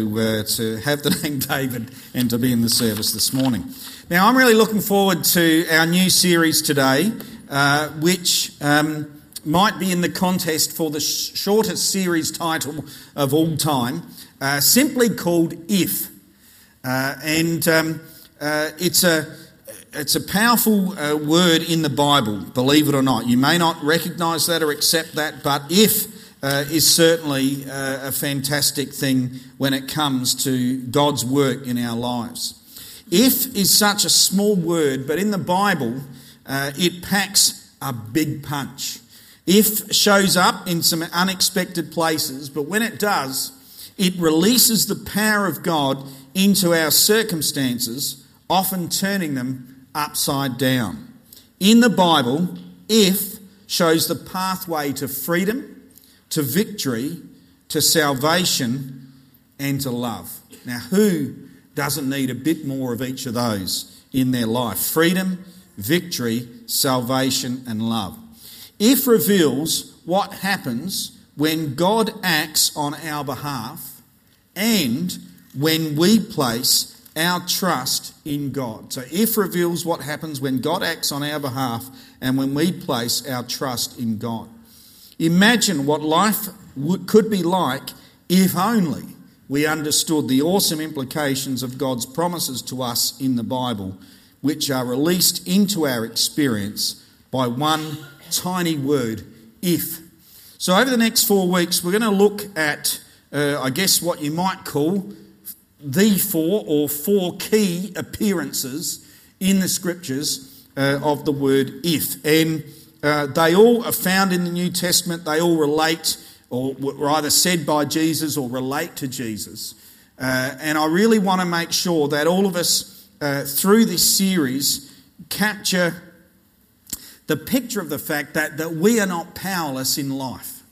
uh, to have the name David and to be in the service this morning. Now, I'm really looking forward to our new series today, uh, which um, might be in the contest for the sh- shortest series title of all time, uh, simply called If. Uh, and um, uh, it's a it's a powerful uh, word in the Bible, believe it or not. You may not recognize that or accept that, but if uh, is certainly uh, a fantastic thing when it comes to God's work in our lives. If is such a small word, but in the Bible, uh, it packs a big punch. If shows up in some unexpected places, but when it does, it releases the power of God into our circumstances, often turning them upside down. In the Bible, if shows the pathway to freedom to victory, to salvation, and to love. Now, who doesn't need a bit more of each of those in their life? Freedom, victory, salvation, and love. If reveals what happens when God acts on our behalf and when we place our trust in God. So, if reveals what happens when God acts on our behalf and when we place our trust in God. Imagine what life could be like if only we understood the awesome implications of God's promises to us in the Bible, which are released into our experience by one tiny word, if. So, over the next four weeks, we're going to look at, uh, I guess, what you might call the four or four key appearances in the scriptures uh, of the word if. And uh, they all are found in the New Testament. They all relate, or were either said by Jesus or relate to Jesus. Uh, and I really want to make sure that all of us, uh, through this series, capture the picture of the fact that, that we are not powerless in life.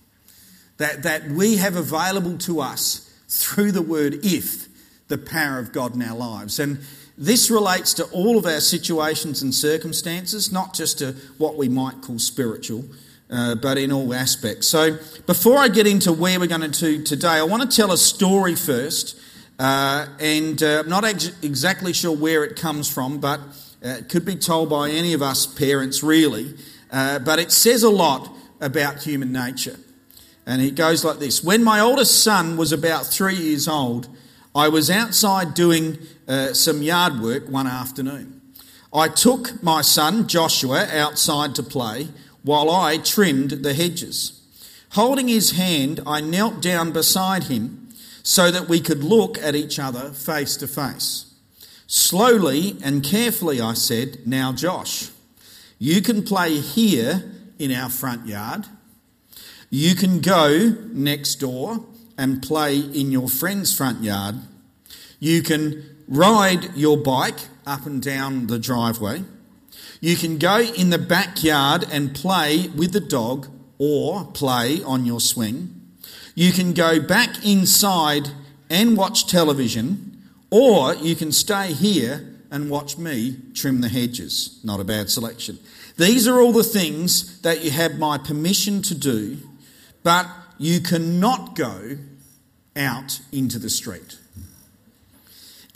That, that we have available to us through the word if the power of God in our lives. And this relates to all of our situations and circumstances, not just to what we might call spiritual, uh, but in all aspects. So, before I get into where we're going to today, I want to tell a story first. Uh, and uh, I'm not ex- exactly sure where it comes from, but uh, it could be told by any of us parents, really. Uh, but it says a lot about human nature. And it goes like this When my oldest son was about three years old, I was outside doing uh, some yard work one afternoon. I took my son Joshua outside to play while I trimmed the hedges. Holding his hand, I knelt down beside him so that we could look at each other face to face. Slowly and carefully, I said, Now, Josh, you can play here in our front yard. You can go next door and play in your friend's front yard. You can ride your bike up and down the driveway. You can go in the backyard and play with the dog or play on your swing. You can go back inside and watch television, or you can stay here and watch me trim the hedges. Not a bad selection. These are all the things that you have my permission to do, but you cannot go out into the street.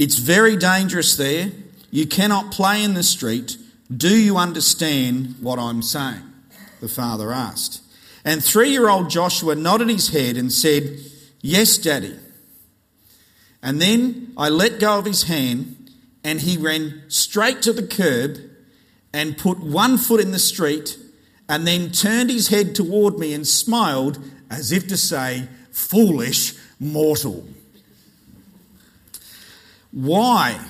It's very dangerous there. You cannot play in the street. Do you understand what I'm saying? The father asked. And three year old Joshua nodded his head and said, Yes, Daddy. And then I let go of his hand and he ran straight to the curb and put one foot in the street and then turned his head toward me and smiled as if to say, Foolish mortal. Why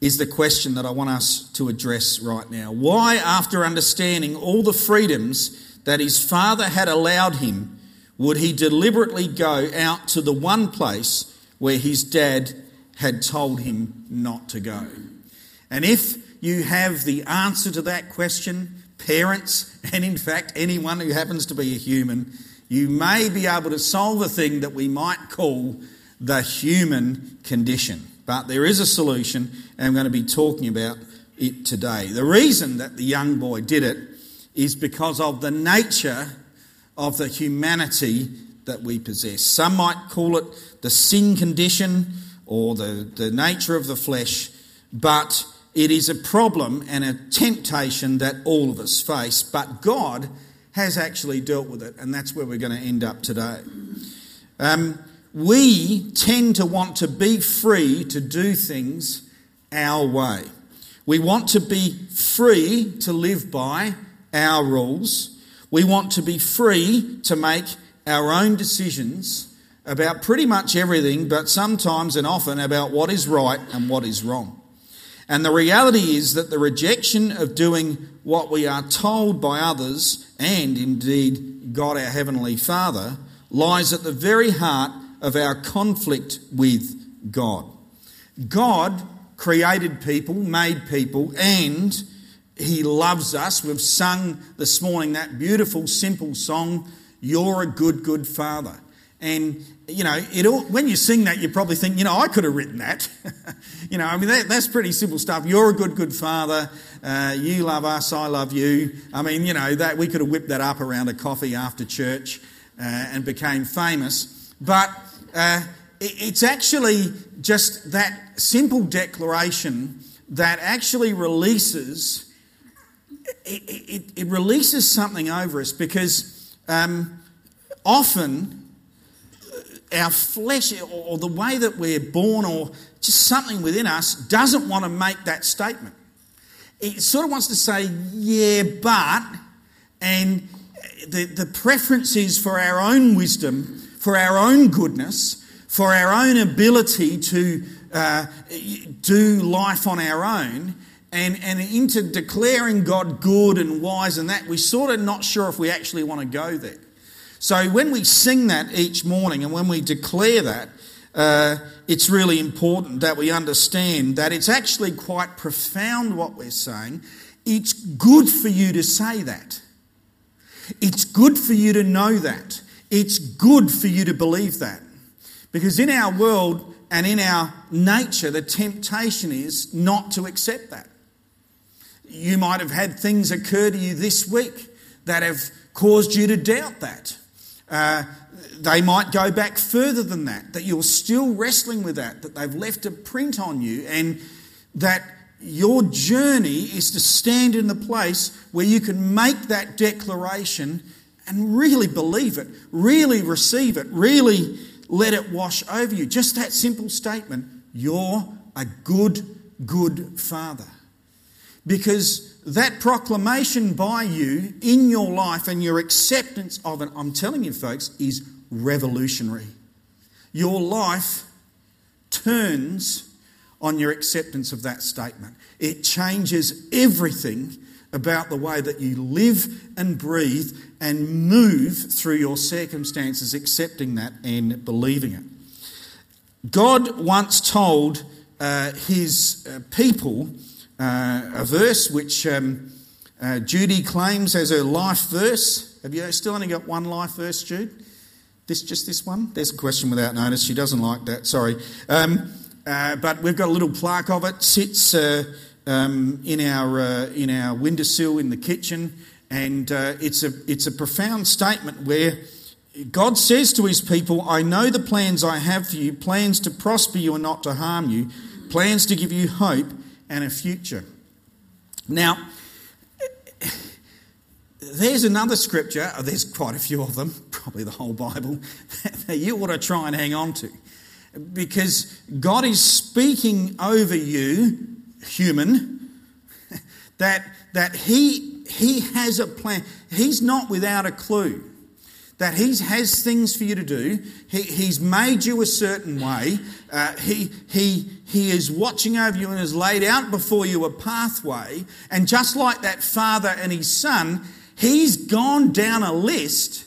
is the question that I want us to address right now. Why, after understanding all the freedoms that his father had allowed him, would he deliberately go out to the one place where his dad had told him not to go? And if you have the answer to that question, parents, and in fact anyone who happens to be a human, you may be able to solve a thing that we might call the human condition. But there is a solution, and I'm going to be talking about it today. The reason that the young boy did it is because of the nature of the humanity that we possess. Some might call it the sin condition or the, the nature of the flesh, but it is a problem and a temptation that all of us face. But God has actually dealt with it, and that's where we're going to end up today. Um, we tend to want to be free to do things our way. We want to be free to live by our rules. We want to be free to make our own decisions about pretty much everything, but sometimes and often about what is right and what is wrong. And the reality is that the rejection of doing what we are told by others, and indeed God our Heavenly Father, lies at the very heart of our conflict with God. God created people, made people, and He loves us. We've sung this morning that beautiful, simple song, You're a Good, Good Father. And, you know, it all, when you sing that, you probably think, you know, I could have written that. you know, I mean, that, that's pretty simple stuff. You're a good, good father. Uh, you love us. I love you. I mean, you know, that we could have whipped that up around a coffee after church uh, and became famous. But uh, it, it's actually just that simple declaration that actually releases, it, it, it releases something over us because um, often our flesh or the way that we're born or just something within us doesn't want to make that statement. It sort of wants to say, yeah, but, and the, the preference is for our own wisdom, for our own goodness, for our own ability to uh, do life on our own. And, and into declaring God good and wise and that, we're sort of not sure if we actually want to go there. So when we sing that each morning and when we declare that, uh, it's really important that we understand that it's actually quite profound what we're saying. It's good for you to say that. It's good for you to know that. It's good for you to believe that. Because in our world and in our nature, the temptation is not to accept that. You might have had things occur to you this week that have caused you to doubt that. Uh, they might go back further than that, that you're still wrestling with that, that they've left a print on you, and that your journey is to stand in the place where you can make that declaration and really believe it, really receive it, really let it wash over you. Just that simple statement you're a good, good father. Because that proclamation by you in your life and your acceptance of it, I'm telling you, folks, is revolutionary. Your life turns on your acceptance of that statement. It changes everything about the way that you live and breathe and move through your circumstances, accepting that and believing it. God once told uh, his uh, people uh, a verse which um, uh, Judy claims as her life verse. Have you still only got one life verse, Jude? This just this one? There's a question without notice. She doesn't like that. Sorry, um, uh, but we've got a little plaque of it. Sits uh, um, in our uh, in our windowsill in the kitchen, and uh, it's a it's a profound statement where. God says to his people, I know the plans I have for you, plans to prosper you and not to harm you, plans to give you hope and a future. Now, there's another scripture, oh, there's quite a few of them, probably the whole Bible, that you ought to try and hang on to. Because God is speaking over you, human, that, that he, he has a plan. He's not without a clue that He has things for you to do. He, he's made you a certain way. Uh, he, he, he is watching over you and has laid out before you a pathway. And just like that father and his son, He's gone down a list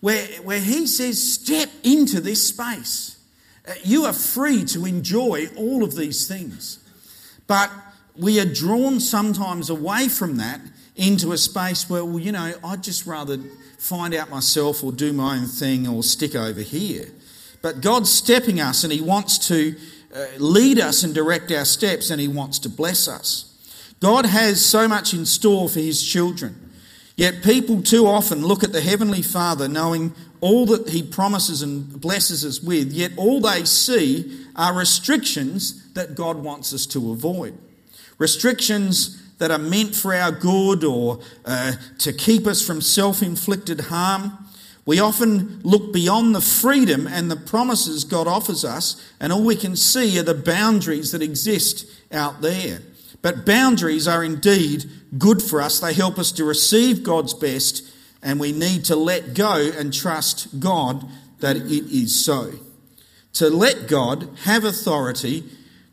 where, where He says, Step into this space. Uh, you are free to enjoy all of these things. But we are drawn sometimes away from that into a space where, well, you know, I'd just rather find out myself or do my own thing or stick over here. But God's stepping us and He wants to uh, lead us and direct our steps and He wants to bless us. God has so much in store for His children. Yet people too often look at the Heavenly Father knowing all that He promises and blesses us with, yet all they see are restrictions that God wants us to avoid. Restrictions that are meant for our good or uh, to keep us from self inflicted harm. We often look beyond the freedom and the promises God offers us, and all we can see are the boundaries that exist out there. But boundaries are indeed good for us. They help us to receive God's best, and we need to let go and trust God that it is so. To let God have authority,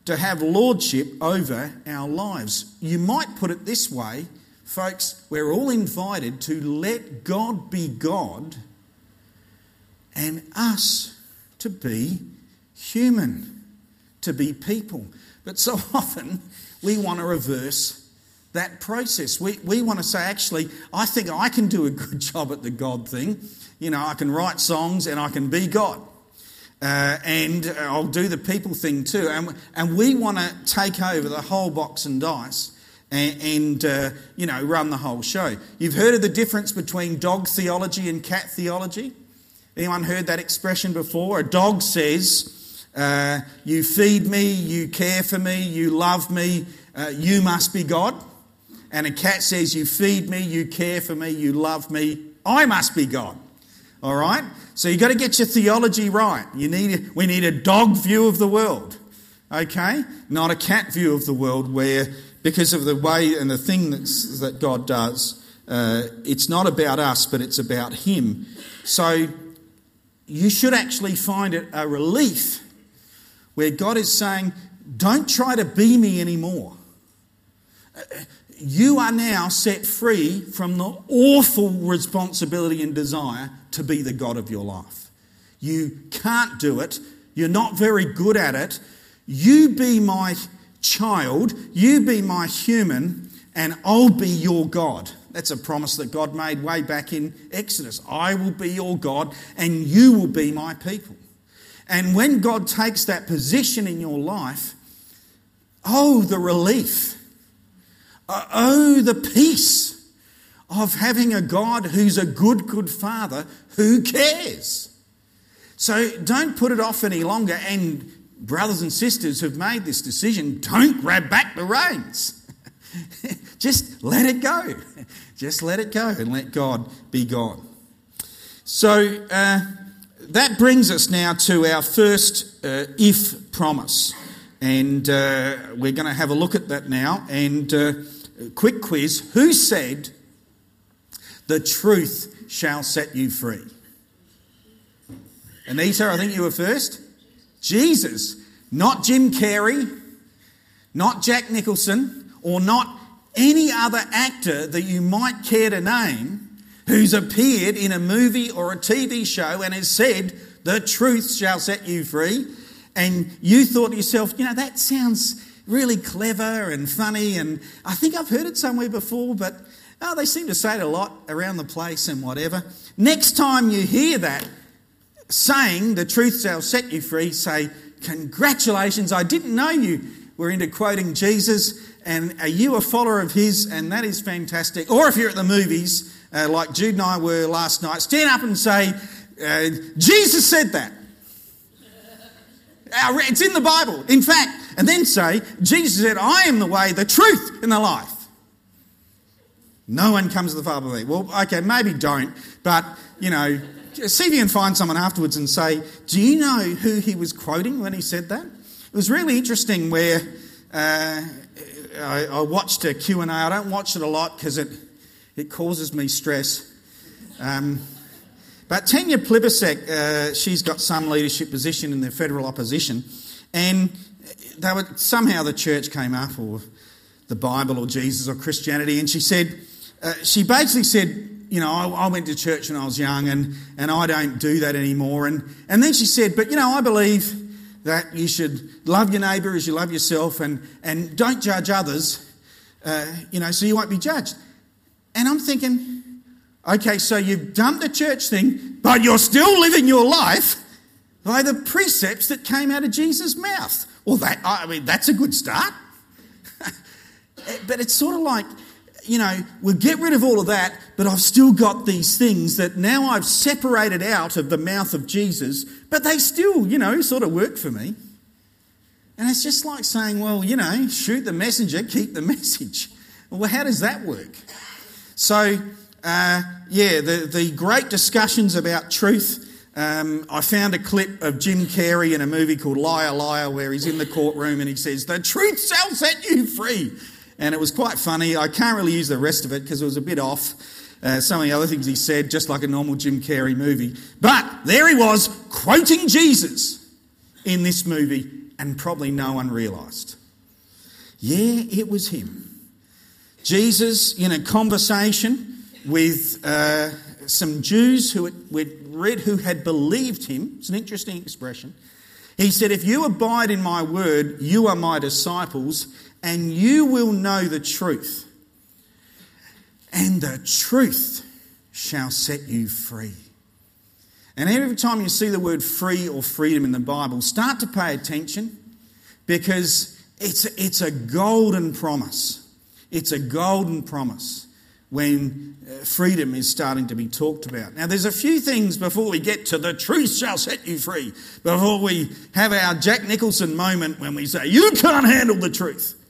to have lordship over our lives. You might put it this way, folks, we're all invited to let God be God and us to be human, to be people. But so often we want to reverse that process. We, we want to say, actually, I think I can do a good job at the God thing. You know, I can write songs and I can be God. Uh, and I'll do the people thing too. And, and we want to take over the whole box and dice and, and uh, you know, run the whole show. You've heard of the difference between dog theology and cat theology? Anyone heard that expression before? A dog says, uh, You feed me, you care for me, you love me, uh, you must be God. And a cat says, You feed me, you care for me, you love me, I must be God. All right? So you've got to get your theology right. You need, we need a dog view of the world, okay? Not a cat view of the world where, because of the way and the thing that God does, uh, it's not about us, but it's about Him. So you should actually find it a relief where God is saying, Don't try to be me anymore. You are now set free from the awful responsibility and desire to be the God of your life. You can't do it. You're not very good at it. You be my child, you be my human, and I'll be your God. That's a promise that God made way back in Exodus. I will be your God and you will be my people. And when God takes that position in your life, oh, the relief. Oh, the peace of having a God who's a good, good father who cares. So don't put it off any longer. And brothers and sisters who've made this decision, don't grab back the reins. Just let it go. Just let it go and let God be God. So uh, that brings us now to our first uh, if promise. And uh, we're going to have a look at that now. And uh, quick quiz Who said, The truth shall set you free? Anita, I think you were first. Jesus, not Jim Carrey, not Jack Nicholson, or not any other actor that you might care to name who's appeared in a movie or a TV show and has said, The truth shall set you free. And you thought to yourself, you know, that sounds really clever and funny, and I think I've heard it somewhere before, but oh, they seem to say it a lot around the place and whatever. Next time you hear that saying, The truth shall set you free, say, Congratulations, I didn't know you were into quoting Jesus and are you a follower of his? And that is fantastic. Or if you're at the movies, uh, like Jude and I were last night, stand up and say, uh, Jesus said that. It's in the Bible. In fact, and then say, Jesus said, I am the way, the truth, and the life. No one comes to the Father but me. Well, okay, maybe don't, but, you know, see if you can find someone afterwards and say, Do you know who he was quoting when he said that? It was really interesting where uh, I, I watched a Q&A. I don't watch it a lot because it, it causes me stress. Um, but Tanya Plibersek, uh, she's got some leadership position in the federal opposition, and they were, somehow the church came up, or the Bible, or Jesus, or Christianity, and she said, uh, she basically said, you know, I, I, went to church when I was young, and, and I don't do that anymore. And, and then she said, but you know, I believe that you should love your neighbour as you love yourself and, and don't judge others, uh, you know, so you won't be judged. And I'm thinking, okay, so you've done the church thing, but you're still living your life by the precepts that came out of Jesus' mouth. Well, that, I mean, that's a good start. but it's sort of like, you know, we'll get rid of all of that, but I've still got these things that now I've separated out of the mouth of Jesus, but they still, you know, sort of work for me. And it's just like saying, well, you know, shoot the messenger, keep the message. Well, how does that work? So, uh, yeah, the, the great discussions about truth. Um, I found a clip of Jim Carrey in a movie called Liar Liar where he's in the courtroom and he says, The truth shall set you free. And it was quite funny. I can't really use the rest of it because it was a bit off. Uh, some of the other things he said, just like a normal Jim Carrey movie. But there he was, quoting Jesus in this movie, and probably no one realised. Yeah, it was him. Jesus, in a conversation with uh, some Jews who read who had believed him, it's an interesting expression. He said, If you abide in my word, you are my disciples, and you will know the truth. And the truth shall set you free. And every time you see the word free or freedom in the Bible, start to pay attention because it's it's a golden promise. It's a golden promise when uh, freedom is starting to be talked about. Now, there's a few things before we get to the truth shall set you free, before we have our Jack Nicholson moment when we say, You can't handle the truth.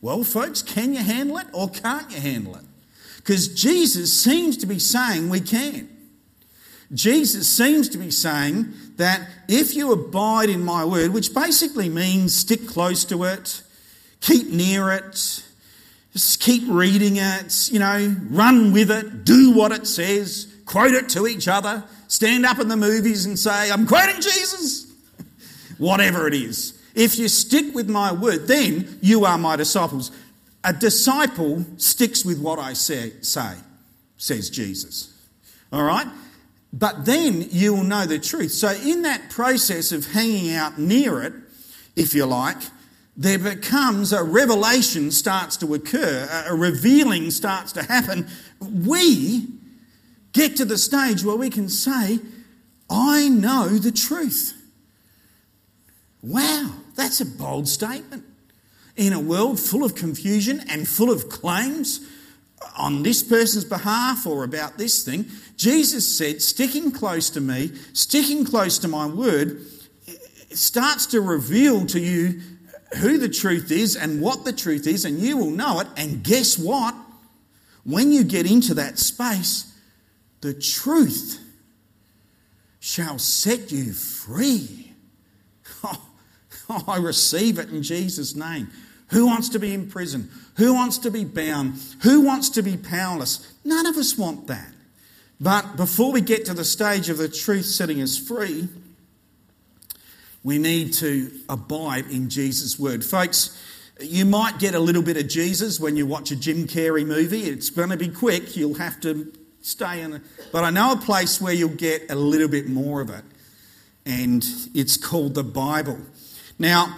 Well, folks, can you handle it or can't you handle it? Because Jesus seems to be saying we can. Jesus seems to be saying that if you abide in my word, which basically means stick close to it, keep near it, just keep reading it, you know, run with it, do what it says, quote it to each other, stand up in the movies and say, I'm quoting Jesus. Whatever it is. If you stick with my word, then you are my disciples. A disciple sticks with what I say, say says Jesus. All right? But then you will know the truth. So, in that process of hanging out near it, if you like, there becomes a revelation starts to occur, a revealing starts to happen. We get to the stage where we can say, I know the truth. Wow, that's a bold statement. In a world full of confusion and full of claims on this person's behalf or about this thing, Jesus said, sticking close to me, sticking close to my word, starts to reveal to you who the truth is and what the truth is, and you will know it. And guess what? When you get into that space, the truth shall set you free. Oh, oh, I receive it in Jesus' name. Who wants to be in prison? Who wants to be bound? Who wants to be powerless? None of us want that. But before we get to the stage of the truth setting us free, we need to abide in Jesus' word. Folks, you might get a little bit of Jesus when you watch a Jim Carrey movie. It's going to be quick. You'll have to stay in it. But I know a place where you'll get a little bit more of it, and it's called the Bible. Now,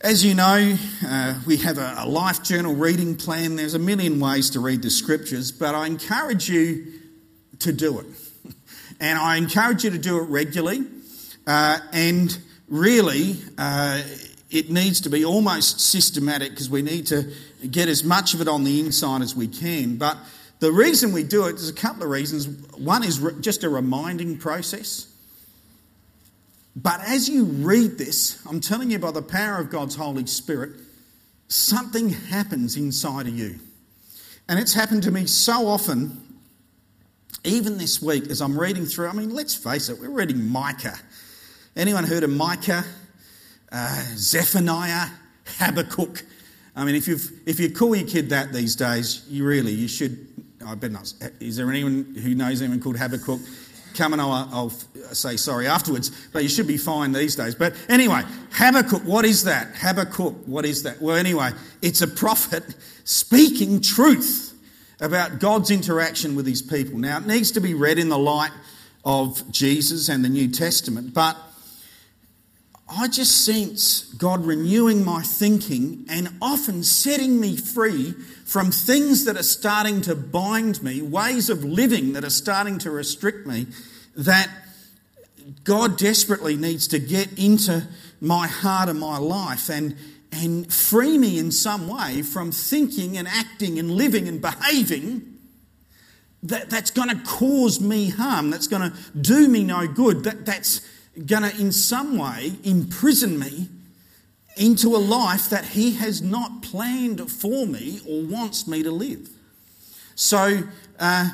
as you know, uh, we have a, a life journal reading plan. There's a million ways to read the scriptures, but I encourage you to do it. And I encourage you to do it regularly. Uh, and really, uh, it needs to be almost systematic because we need to get as much of it on the inside as we can. But the reason we do it, there's a couple of reasons. One is re- just a reminding process. But as you read this, I'm telling you by the power of God's Holy Spirit, something happens inside of you. And it's happened to me so often, even this week, as I'm reading through. I mean, let's face it, we're reading Micah. Anyone heard of Micah, uh, Zephaniah, Habakkuk? I mean, if, you if you call your kid that these days, you really, you should. I bet not. Is there anyone who knows anyone called Habakkuk? Come and I'll, I'll say sorry afterwards, but you should be fine these days. But anyway, Habakkuk, what is that? Habakkuk, what is that? Well, anyway, it's a prophet speaking truth about God's interaction with his people. Now, it needs to be read in the light of Jesus and the New Testament, but I just sense God renewing my thinking and often setting me free from things that are starting to bind me, ways of living that are starting to restrict me, that God desperately needs to get into my heart and my life. And, and free me in some way from thinking and acting and living and behaving that, that's going to cause me harm, that's going to do me no good, that, that's going to in some way imprison me into a life that He has not planned for me or wants me to live. So, uh,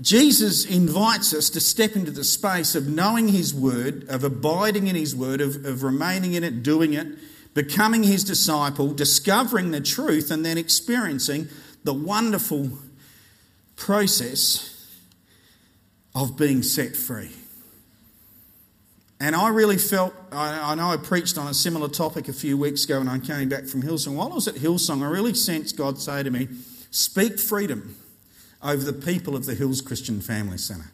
Jesus invites us to step into the space of knowing His Word, of abiding in His Word, of, of remaining in it, doing it, becoming His disciple, discovering the truth, and then experiencing the wonderful process of being set free. And I really felt, I, I, know I preached on a similar topic a few weeks ago when I came back from Hillsong. While I was at Hillsong, I really sensed God say to me, Speak freedom over the people of the Hills Christian Family Centre.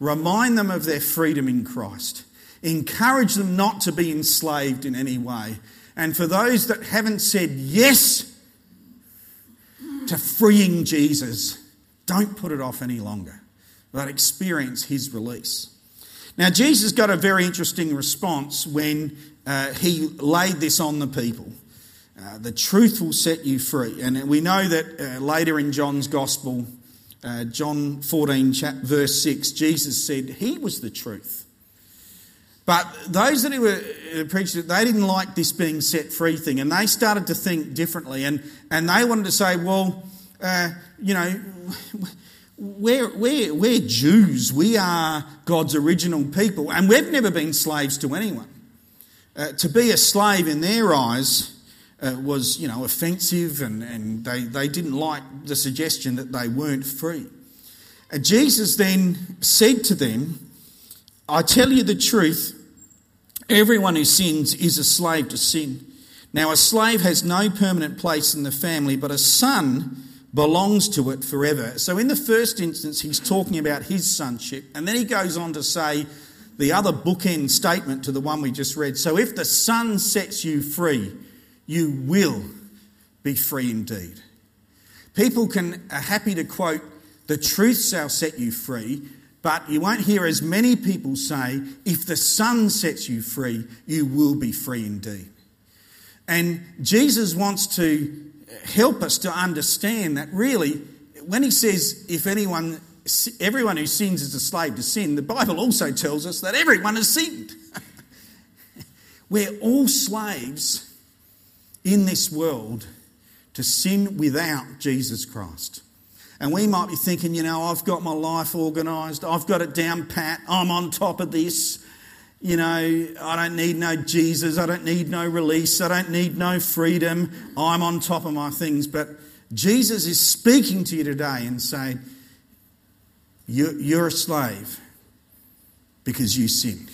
Remind them of their freedom in Christ. Encourage them not to be enslaved in any way. And for those that haven't said yes to freeing Jesus, don't put it off any longer, but experience his release. Now, Jesus got a very interesting response when uh, he laid this on the people. Uh, the truth will set you free. And we know that uh, later in John's Gospel, uh, John 14, verse 6, Jesus said he was the truth. But those that were uh, preaching, they didn't like this being set free thing, and they started to think differently. And, and they wanted to say, well, uh, you know, we're, we're, we're Jews. We are God's original people, and we've never been slaves to anyone. Uh, to be a slave in their eyes uh, was, you know, offensive and, and they, they didn't like the suggestion that they weren't free. Uh, Jesus then said to them, I tell you the truth, everyone who sins is a slave to sin. Now, a slave has no permanent place in the family, but a son belongs to it forever. So, in the first instance, he's talking about his sonship, and then he goes on to say the other bookend statement to the one we just read. So, if the Son sets you free, you will be free indeed. People can are happy to quote, the truth shall set you free, but you won't hear as many people say, if the Son sets you free, you will be free indeed. And Jesus wants to help us to understand that really, when he says, if anyone, everyone who sins is a slave to sin, the Bible also tells us that everyone has sinned. We're all slaves in this world to sin without Jesus Christ. And we might be thinking, you know, I've got my life organised, I've got it down pat, I'm on top of this. You know, I don't need no Jesus, I don't need no release, I don't need no freedom, I'm on top of my things. But Jesus is speaking to you today and saying, You're a slave because you sinned.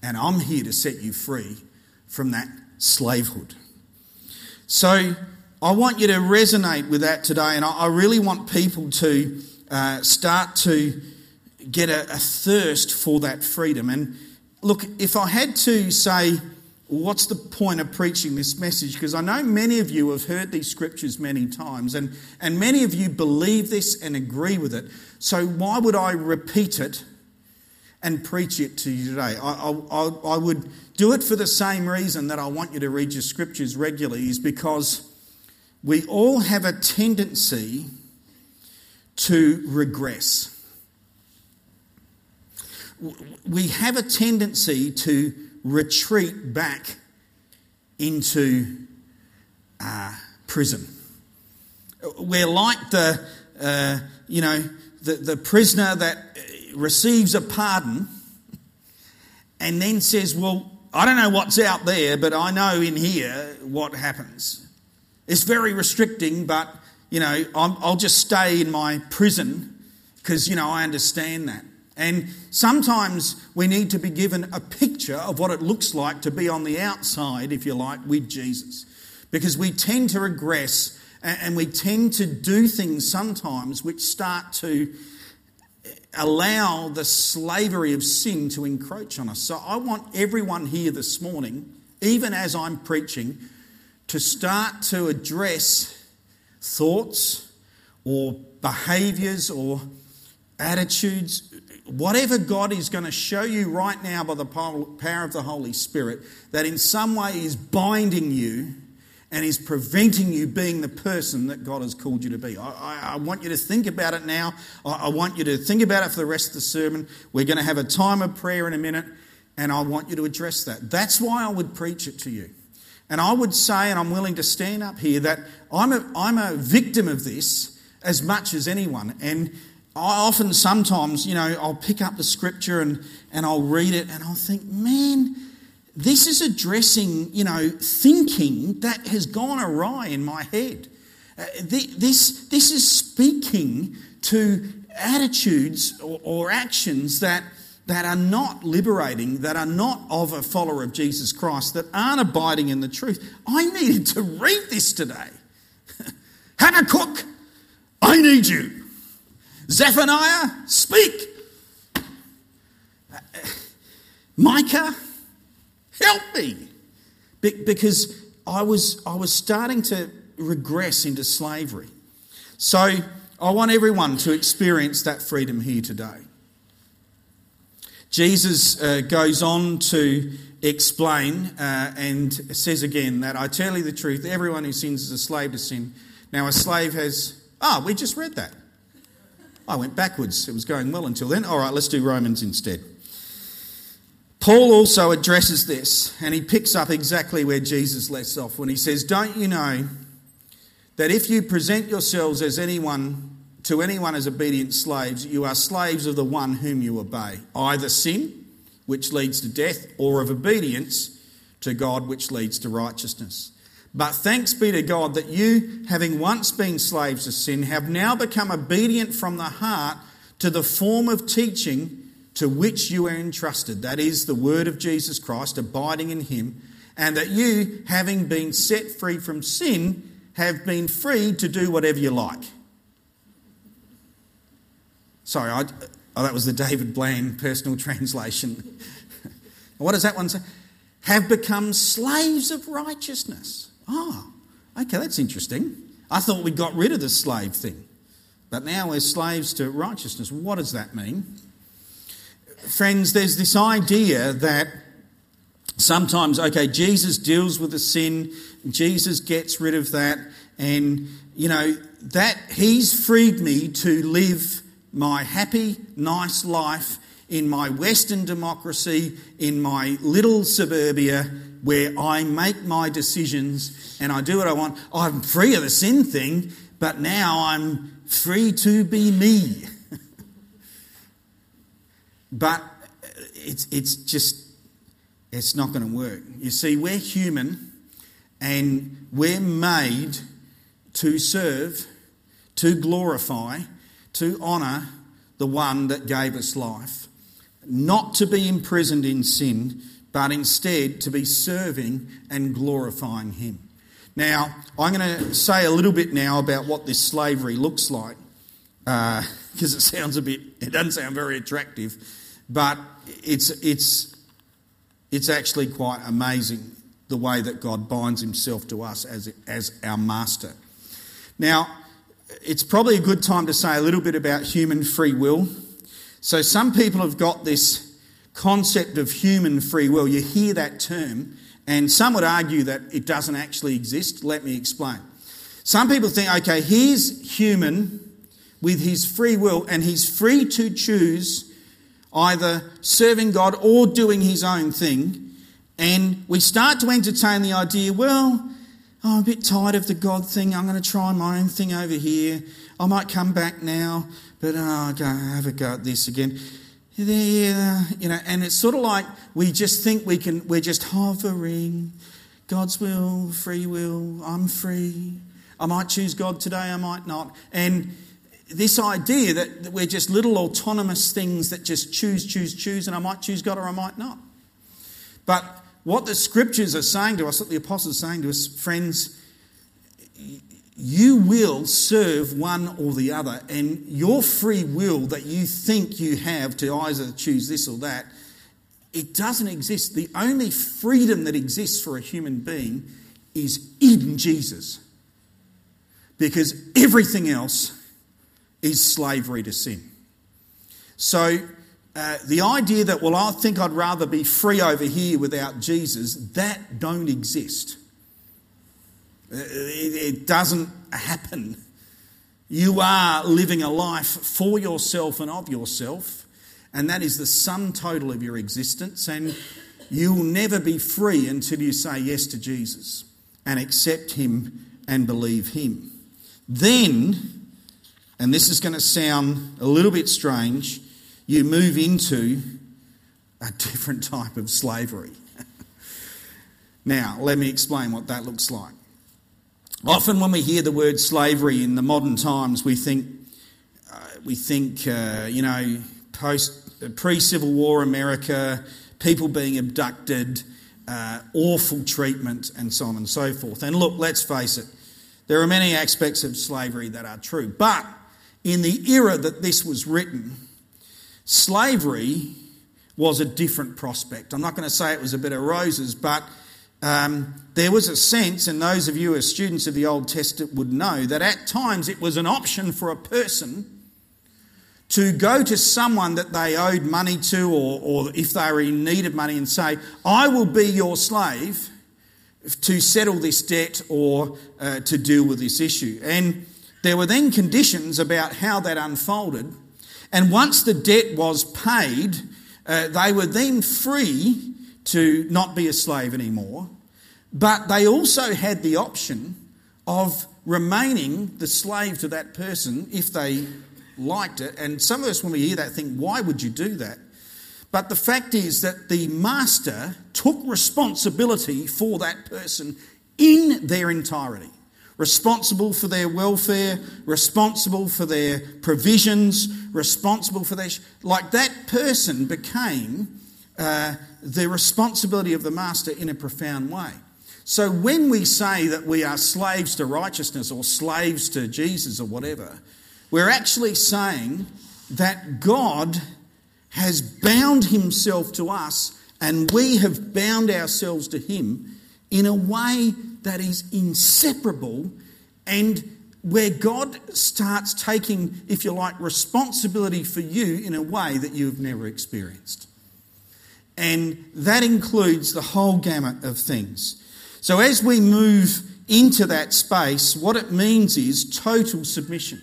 And I'm here to set you free from that slavehood. So I want you to resonate with that today, and I really want people to uh, start to get a, a, thirst for that freedom. And look, if I had to say, what's the point of preaching this message? Because I know many of you have heard these scriptures many times, and, and many of you believe this and agree with it. So why would I repeat it and preach it to you today? I, I, I would do it for the same reason that I want you to read your scriptures regularly, is because we all have a tendency to regress. We have a tendency to retreat back into uh, prison. We're like the, uh, you know, the, the prisoner that receives a pardon and then says, Well, I don't know what's out there, but I know in here what happens. It's very restricting, but, you know, i will just stay in my prison because, you know, I understand that. And sometimes we need to be given a picture of what it looks like to be on the outside, if you like, with Jesus. Because we tend to regress and we tend to do things sometimes which start to allow the slavery of sin to encroach on us. So I want everyone here this morning, even as I'm preaching, to start to address thoughts or behaviors or attitudes, whatever God is going to show you right now by the power of the Holy Spirit, that in some way is binding you and is preventing you being the person that God has called you to be. I, I, I want you to think about it now. I, I want you to think about it for the rest of the sermon. We're going to have a time of prayer in a minute, and I want you to address that. That's why I would preach it to you. And I would say, and I'm willing to stand up here, that I'm a, I'm a victim of this as much as anyone. And I often, sometimes, you know, I'll pick up the scripture and, and I'll read it and I'll think, man, this is addressing, you know, thinking that has gone awry in my head. Uh, this, this is speaking to attitudes or, or actions that, that are not liberating, that are not of a follower of Jesus Christ, that aren't abiding in the truth. I needed to read this today. Habakkuk, I need you. Zephaniah, speak. Micah, help me. because I was, I was starting to regress into slavery. So I want everyone to experience that freedom here today. Jesus uh, goes on to explain uh, and says again that I tell you the truth, everyone who sins is a slave to sin. Now, a slave has. Ah, oh, we just read that. I went backwards. It was going well until then. All right, let's do Romans instead. Paul also addresses this, and he picks up exactly where Jesus left off when he says, Don't you know that if you present yourselves as anyone to anyone as obedient slaves, you are slaves of the one whom you obey, either sin, which leads to death, or of obedience to God, which leads to righteousness. But thanks be to God that you, having once been slaves of sin, have now become obedient from the heart to the form of teaching to which you are entrusted. That is the word of Jesus Christ, abiding in Him, and that you, having been set free from sin, have been free to do whatever you like. Sorry, I, oh, that was the David Bland personal translation. what does that one say? Have become slaves of righteousness. Oh, okay, that's interesting. I thought we got rid of the slave thing, but now we're slaves to righteousness. What does that mean? Friends, there's this idea that sometimes, okay, Jesus deals with the sin, Jesus gets rid of that, and, you know, that He's freed me to live my happy, nice life in my Western democracy, in my little suburbia, where I make my decisions and I do what I want. Oh, I'm free of the sin thing, but now I'm free to be me. but it's, it's just, it's not going to work. You see, we're human and we're made to serve, to glorify, to honour the one that gave us life. Not to be imprisoned in sin, but instead to be serving and glorifying Him. Now, I'm going to say a little bit now about what this slavery looks like, because uh, it sounds a bit, it doesn't sound very attractive, but it's, it's, it's actually quite amazing the way that God binds Himself to us as, as our master. Now, it's probably a good time to say a little bit about human free will. So, some people have got this concept of human free will. You hear that term, and some would argue that it doesn't actually exist. Let me explain. Some people think, okay, he's human with his free will, and he's free to choose either serving God or doing his own thing. And we start to entertain the idea, well, oh, I'm a bit tired of the God thing. I'm going to try my own thing over here. I might come back now, but oh, I'll go, have a go at this again. There, you know, and it's sort of like we just think we can, we're just hovering. God's will, free will, I'm free. I might choose God today, I might not. And this idea that, that we're just little autonomous things that just choose, choose, choose, and I might choose God or I might not. But what the scriptures are saying to us, what the apostles are saying to us, friends, you will serve one or the other, and your free will that you think you have to either choose this or that, it doesn't exist. The only freedom that exists for a human being is in Jesus. Because everything else is slavery to sin. So, uh, the idea that, well, I think I'd rather be free over here without Jesus, that don't exist. It doesn't happen. You are living a life for yourself and of yourself, and that is the sum total of your existence. And you will never be free until you say yes to Jesus and accept Him and believe Him. Then, and this is going to sound a little bit strange, you move into a different type of slavery. now, let me explain what that looks like. Often, when we hear the word slavery in the modern times, we think, uh, we think, uh, you know, post pre-Civil War America, people being abducted, uh, awful treatment, and so on and so forth. And look, let's face it, there are many aspects of slavery that are true. But in the era that this was written, slavery was a different prospect. I'm not going to say it was a bit of roses, but um, there was a sense, and those of you as students of the Old Testament would know, that at times it was an option for a person to go to someone that they owed money to, or, or if they were in need of money, and say, I will be your slave to settle this debt or uh, to deal with this issue. And there were then conditions about how that unfolded. And once the debt was paid, uh, they were then free to not be a slave anymore. But they also had the option of remaining the slave to that person if they liked it. And some of us, when we hear that, think, why would you do that? But the fact is that the master took responsibility for that person in their entirety. Responsible for their welfare, responsible for their provisions, responsible for their. Like that person became uh, the responsibility of the master in a profound way. So when we say that we are slaves to righteousness or slaves to Jesus or whatever, we're actually saying that God has bound himself to us and we have bound ourselves to him in a way that is inseparable and where God starts taking, if you like, responsibility for you in a way that you've never experienced. And that includes the whole gamut of things. So as we move into that space, what it means is total submission.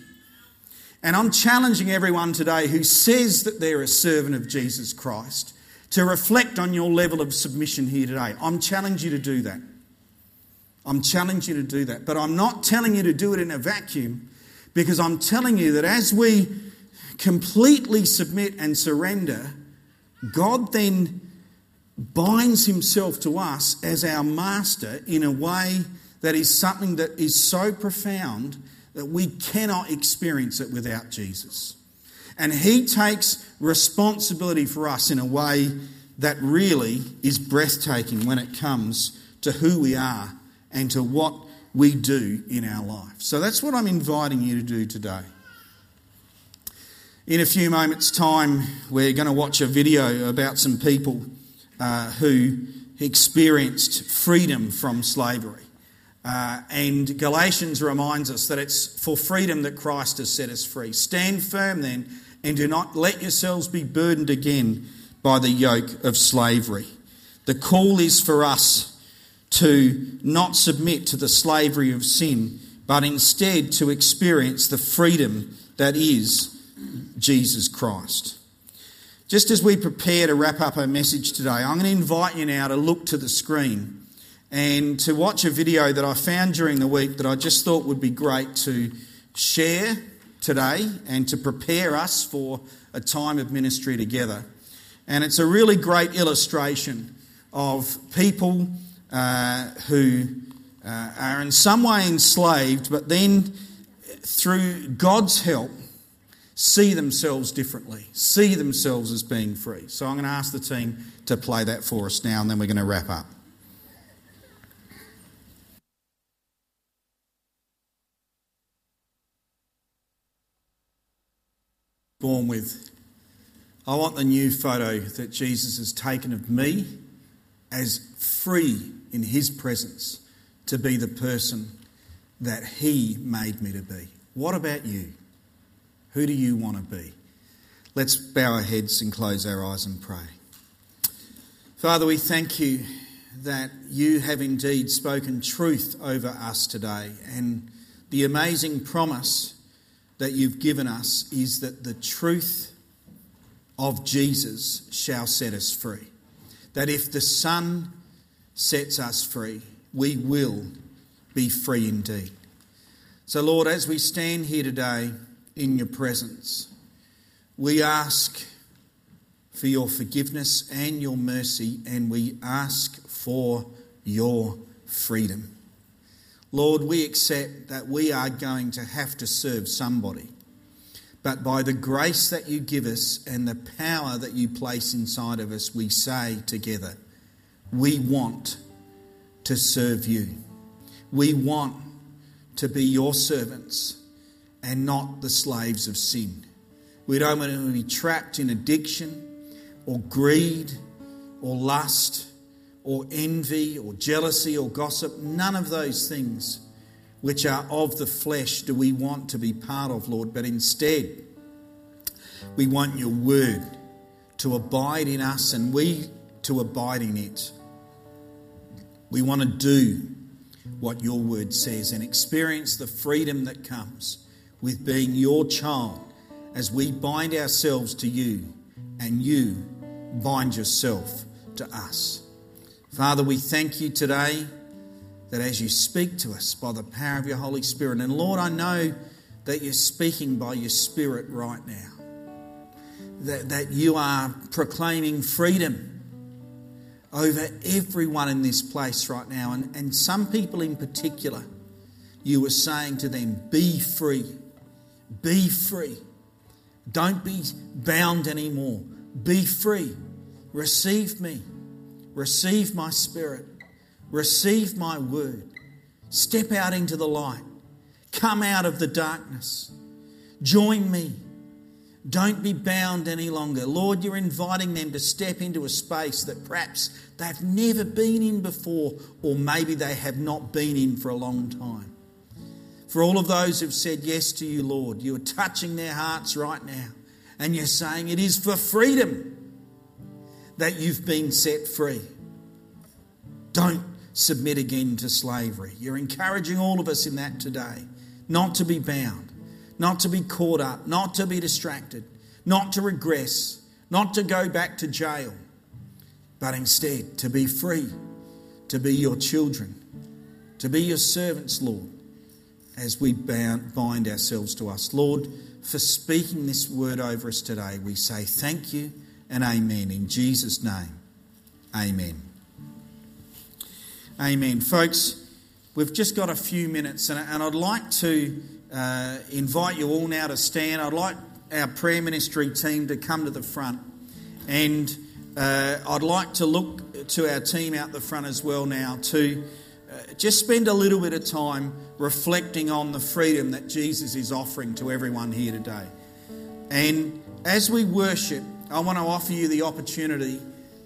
And I'm challenging everyone today who says that they're a servant of Jesus Christ to reflect on your level of submission here today. I'm challenging you to do that. I'm challenging you to do that. But I'm not telling you to do it in a vacuum because I'm telling you that as we completely submit and surrender, God then binds himself to us as our master in a way that is something that is so profound that we cannot experience it without Jesus. And He takes responsibility for us in a way that really is breathtaking when it comes to who we are and to what we do in our life. So that's what I'm inviting you to do today. In a few moments' time, we're going to watch a video about some people uh, who experienced freedom from slavery. Uh, and Galatians reminds us that it's for freedom that Christ has set us free. Stand firm then, and do not let yourselves be burdened again by the yoke of slavery. The call is for us to not submit to the slavery of sin, but instead to experience the freedom that is Jesus Christ. Just as we prepare to wrap up our message today, I'm going to invite you now to look to the screen and to watch a video that I found during the week that I just thought would be great to share today and to prepare us for a time of ministry together. And it's a really great illustration of people uh, who uh, are in some way enslaved, but then through God's help, see themselves differently, see themselves as being free. So I'm going to ask the team to play that for us now, and then we're going to wrap up. born with. I want the new photo that Jesus has taken of me as free in his presence to be the person that he made me to be. What about you? Who do you want to be? Let's bow our heads and close our eyes and pray. Father, we thank you that you have indeed spoken truth over us today. And the amazing promise that you've given us is that the truth of Jesus shall set us free. That if the Son sets us free, we will be free indeed. So, Lord, as we stand here today in your presence, we ask for your forgiveness and your mercy, and we ask for your freedom. Lord, we accept that we are going to have to serve somebody. But by the grace that you give us and the power that you place inside of us, we say together, we want to serve you. We want to be your servants and not the slaves of sin. We don't want to be trapped in addiction or greed or lust or envy or jealousy or gossip. None of those things which are of the flesh do we want to be part of, Lord, but instead we want your word to abide in us and we to abide in it. We want to do what your word says and experience the freedom that comes with being your child as we bind ourselves to you and you bind yourself to us. Father, we thank you today that as you speak to us by the power of your Holy Spirit, and Lord, I know that you're speaking by your Spirit right now, that, that you are proclaiming freedom over everyone in this place right now, and, and some people in particular, you were saying to them, Be free, be free. Don't be bound anymore. Be free. Receive me. Receive my spirit. Receive my word. Step out into the light. Come out of the darkness. Join me. Don't be bound any longer. Lord, you're inviting them to step into a space that perhaps they've never been in before, or maybe they have not been in for a long time. For all of those who've said yes to you, Lord, you are touching their hearts right now, and you're saying it is for freedom that you've been set free. Don't submit again to slavery. You're encouraging all of us in that today, not to be bound not to be caught up, not to be distracted, not to regress, not to go back to jail, but instead to be free, to be your children, to be your servants, Lord, as we bind ourselves to us. Lord, for speaking this word over us today, we say thank you and amen. In Jesus' name, amen. Amen. Folks, we've just got a few minutes, and, I'd like to uh, invite you all now to stand. I'd like our prayer ministry team to come to the front. And uh, I'd like to look to our team out the front as well now to just spend a little bit of time reflecting on the freedom that Jesus is offering to everyone here today. And as we worship, I want to offer you the opportunity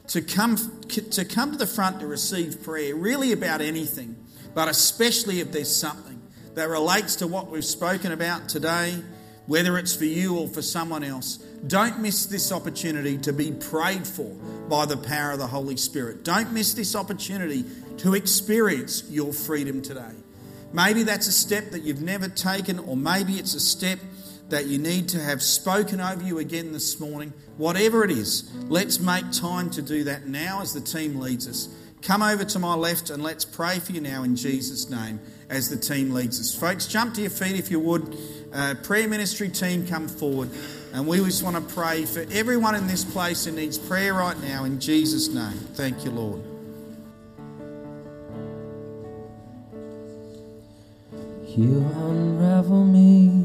to come to come to the front to receive prayer, really about anything, but especially if there's something that relates to what we've spoken about today, whether it's for you or for someone else, don't miss this opportunity to be prayed for by the power of the Holy Spirit. Don't miss this opportunity to experience your freedom today. Maybe that's a step that you've never taken, or maybe it's a step that you need to have spoken over you again this morning. Whatever it is, let's make time to do that now as the team leads us. Come over to my left and let's pray for you now in Jesus' name as the team leads us. Folks, jump to your feet if you would. Uh, prayer ministry team, come forward. And we just want to pray for everyone in this place who needs prayer right now in Jesus' name. Thank you, Lord. You unravel me